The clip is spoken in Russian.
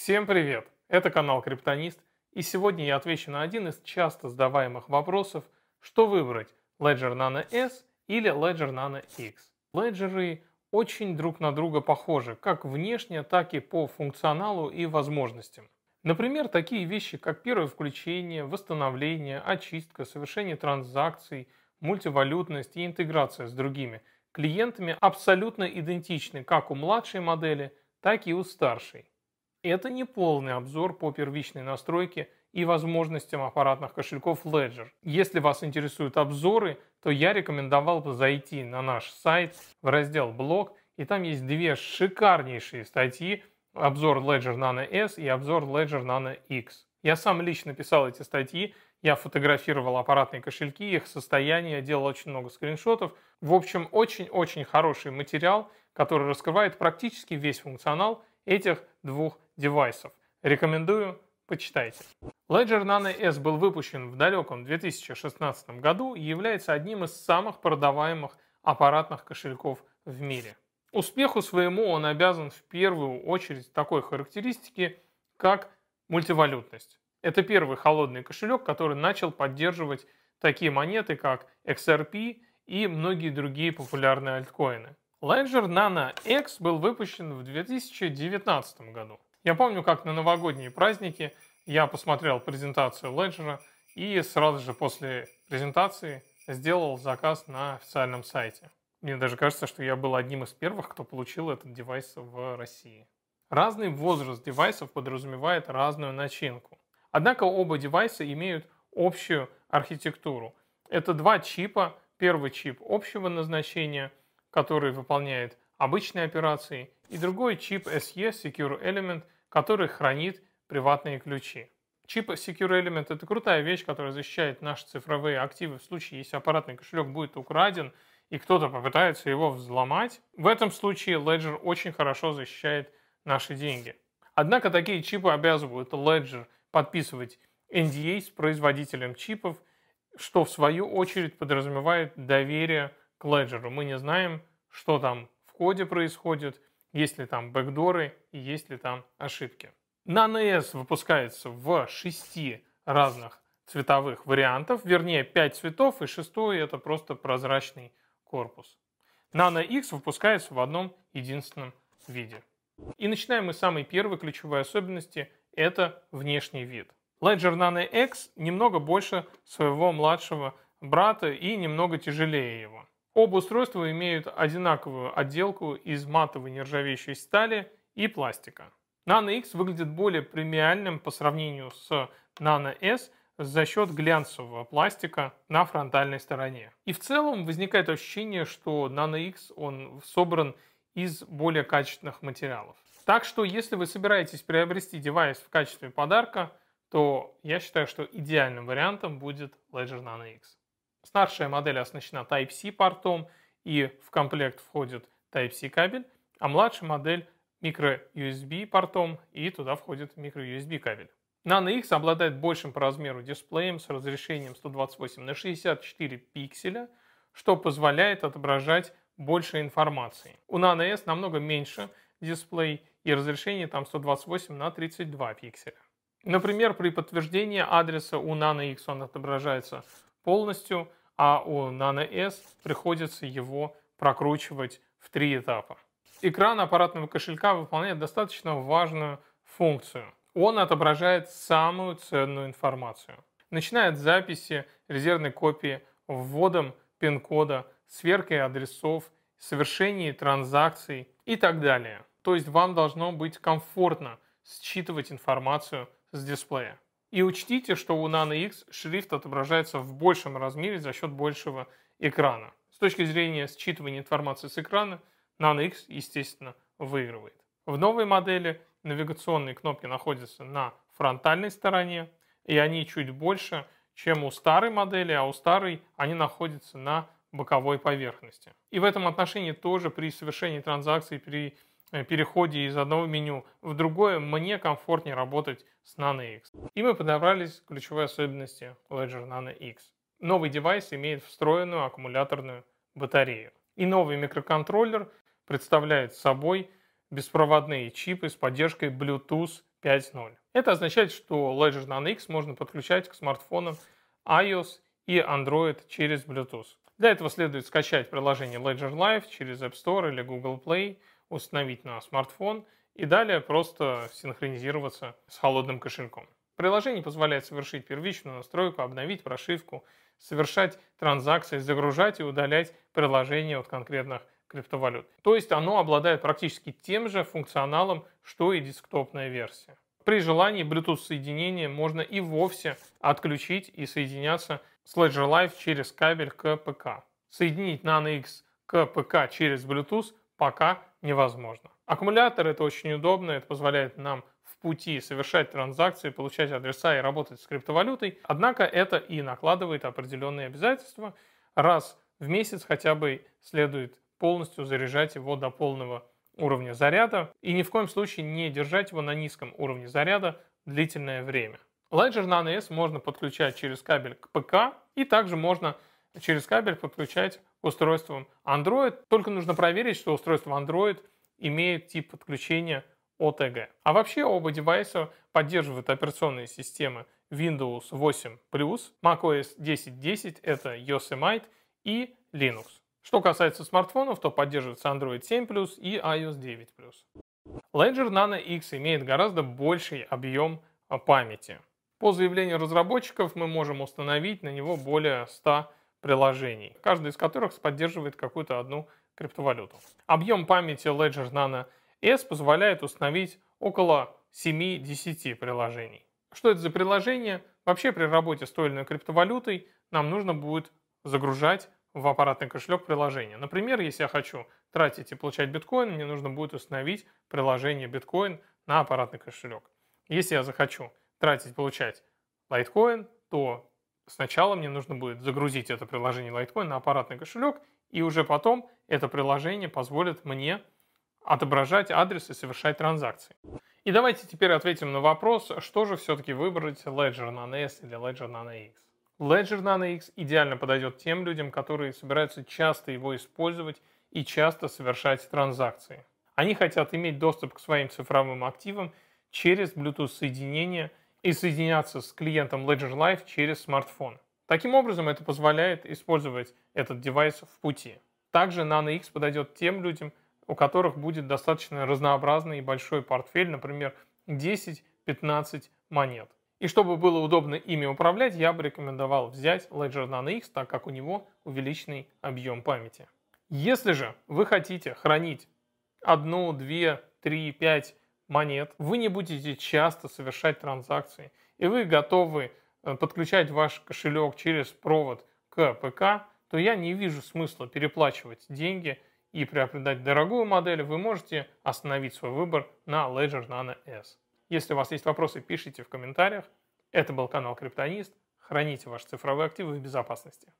Всем привет! Это канал Криптонист, и сегодня я отвечу на один из часто задаваемых вопросов, что выбрать Ledger Nano S или Ledger Nano X. Леджеры очень друг на друга похожи, как внешне, так и по функционалу и возможностям. Например, такие вещи, как первое включение, восстановление, очистка, совершение транзакций, мультивалютность и интеграция с другими клиентами абсолютно идентичны как у младшей модели, так и у старшей. Это не полный обзор по первичной настройке и возможностям аппаратных кошельков Ledger. Если вас интересуют обзоры, то я рекомендовал бы зайти на наш сайт в раздел «Блог», и там есть две шикарнейшие статьи обзор Ledger Nano S и обзор Ledger Nano X. Я сам лично писал эти статьи, я фотографировал аппаратные кошельки, их состояние, делал очень много скриншотов. В общем, очень-очень хороший материал, который раскрывает практически весь функционал этих двух девайсов. Рекомендую, почитайте. Ledger Nano S был выпущен в далеком 2016 году и является одним из самых продаваемых аппаратных кошельков в мире. Успеху своему он обязан в первую очередь такой характеристике, как мультивалютность. Это первый холодный кошелек, который начал поддерживать такие монеты, как XRP и многие другие популярные альткоины. Ledger Nano X был выпущен в 2019 году. Я помню, как на новогодние праздники я посмотрел презентацию Ledger и сразу же после презентации сделал заказ на официальном сайте. Мне даже кажется, что я был одним из первых, кто получил этот девайс в России. Разный возраст девайсов подразумевает разную начинку. Однако оба девайса имеют общую архитектуру. Это два чипа. Первый чип общего назначения, который выполняет обычные операции, и другой чип SE Secure Element, который хранит приватные ключи. Чип Secure Element – это крутая вещь, которая защищает наши цифровые активы в случае, если аппаратный кошелек будет украден – и кто-то попытается его взломать, в этом случае Ledger очень хорошо защищает наши деньги. Однако такие чипы обязывают Ledger подписывать NDA с производителем чипов, что в свою очередь подразумевает доверие к Ledger. Мы не знаем, что там в коде происходит, есть ли там бэкдоры и есть ли там ошибки. Nano S выпускается в шести разных цветовых вариантов, вернее 5 цветов, и шестой это просто прозрачный корпус. Nano X выпускается в одном единственном виде. И начинаем мы с самой первой ключевой особенности – это внешний вид. Ledger Nano X немного больше своего младшего брата и немного тяжелее его. Оба устройства имеют одинаковую отделку из матовой нержавеющей стали и пластика. Nano X выглядит более премиальным по сравнению с Nano S за счет глянцевого пластика на фронтальной стороне. И в целом возникает ощущение, что Nano X он собран из более качественных материалов. Так что, если вы собираетесь приобрести девайс в качестве подарка, то я считаю, что идеальным вариантом будет Ledger Nano X. Старшая модель оснащена Type-C портом и в комплект входит Type-C кабель, а младшая модель micro-USB портом и туда входит micro-USB кабель. Nano X обладает большим по размеру дисплеем с разрешением 128 на 64 пикселя, что позволяет отображать больше информации. У Nano S намного меньше дисплей и разрешение там 128 на 32 пикселя. Например, при подтверждении адреса у Nano X он отображается полностью, а у Nano S приходится его прокручивать в три этапа. Экран аппаратного кошелька выполняет достаточно важную функцию он отображает самую ценную информацию. Начиная от записи резервной копии, вводом пин-кода, сверкой адресов, совершении транзакций и так далее. То есть вам должно быть комфортно считывать информацию с дисплея. И учтите, что у Nano X шрифт отображается в большем размере за счет большего экрана. С точки зрения считывания информации с экрана, Nano X, естественно, выигрывает. В новой модели навигационные кнопки находятся на фронтальной стороне, и они чуть больше, чем у старой модели, а у старой они находятся на боковой поверхности. И в этом отношении тоже при совершении транзакций, при переходе из одного меню в другое, мне комфортнее работать с Nano X. И мы подобрались к ключевой особенности Ledger Nano X. Новый девайс имеет встроенную аккумуляторную батарею. И новый микроконтроллер представляет собой беспроводные чипы с поддержкой Bluetooth 5.0. Это означает, что Ledger Nano X можно подключать к смартфонам iOS и Android через Bluetooth. Для этого следует скачать приложение Ledger Live через App Store или Google Play, установить на смартфон и далее просто синхронизироваться с холодным кошельком. Приложение позволяет совершить первичную настройку, обновить прошивку, совершать транзакции, загружать и удалять приложения от конкретных криптовалют. То есть оно обладает практически тем же функционалом, что и десктопная версия. При желании Bluetooth соединение можно и вовсе отключить и соединяться с Ledger Live через кабель к ПК. Соединить Nano X к ПК через Bluetooth пока невозможно. Аккумулятор это очень удобно, это позволяет нам в пути совершать транзакции, получать адреса и работать с криптовалютой. Однако это и накладывает определенные обязательства. Раз в месяц хотя бы следует полностью заряжать его до полного уровня заряда и ни в коем случае не держать его на низком уровне заряда длительное время. Ledger Nano S можно подключать через кабель к ПК и также можно через кабель подключать устройствам Android. Только нужно проверить, что устройство Android имеет тип подключения OTG. А вообще оба девайса поддерживают операционные системы Windows 8+, macOS 10.10 это Yosemite и Linux. Что касается смартфонов, то поддерживается Android 7 Plus и iOS 9 Plus. Ledger Nano X имеет гораздо больший объем а, памяти. По заявлению разработчиков мы можем установить на него более 100 приложений, каждый из которых поддерживает какую-то одну криптовалюту. Объем памяти Ledger Nano S позволяет установить около 7-10 приложений. Что это за приложение? Вообще при работе с той или иной криптовалютой нам нужно будет загружать в аппаратный кошелек приложения. Например, если я хочу тратить и получать биткоин, мне нужно будет установить приложение биткоин на аппаратный кошелек. Если я захочу тратить и получать лайткоин, то сначала мне нужно будет загрузить это приложение лайткоин на аппаратный кошелек, и уже потом это приложение позволит мне отображать адрес и совершать транзакции. И давайте теперь ответим на вопрос, что же все-таки выбрать Ledger Nano S или Ledger Nano X. Ledger Nano X идеально подойдет тем людям, которые собираются часто его использовать и часто совершать транзакции. Они хотят иметь доступ к своим цифровым активам через Bluetooth соединение и соединяться с клиентом Ledger Live через смартфон. Таким образом, это позволяет использовать этот девайс в пути. Также Nano X подойдет тем людям, у которых будет достаточно разнообразный и большой портфель, например, 10-15 монет. И чтобы было удобно ими управлять, я бы рекомендовал взять Ledger Nano X, так как у него увеличенный объем памяти. Если же вы хотите хранить одну, две, три, пять монет, вы не будете часто совершать транзакции, и вы готовы э, подключать ваш кошелек через провод к ПК, то я не вижу смысла переплачивать деньги и приобретать дорогую модель, вы можете остановить свой выбор на Ledger Nano S. Если у вас есть вопросы, пишите в комментариях. Это был канал Криптонист. Храните ваши цифровые активы в безопасности.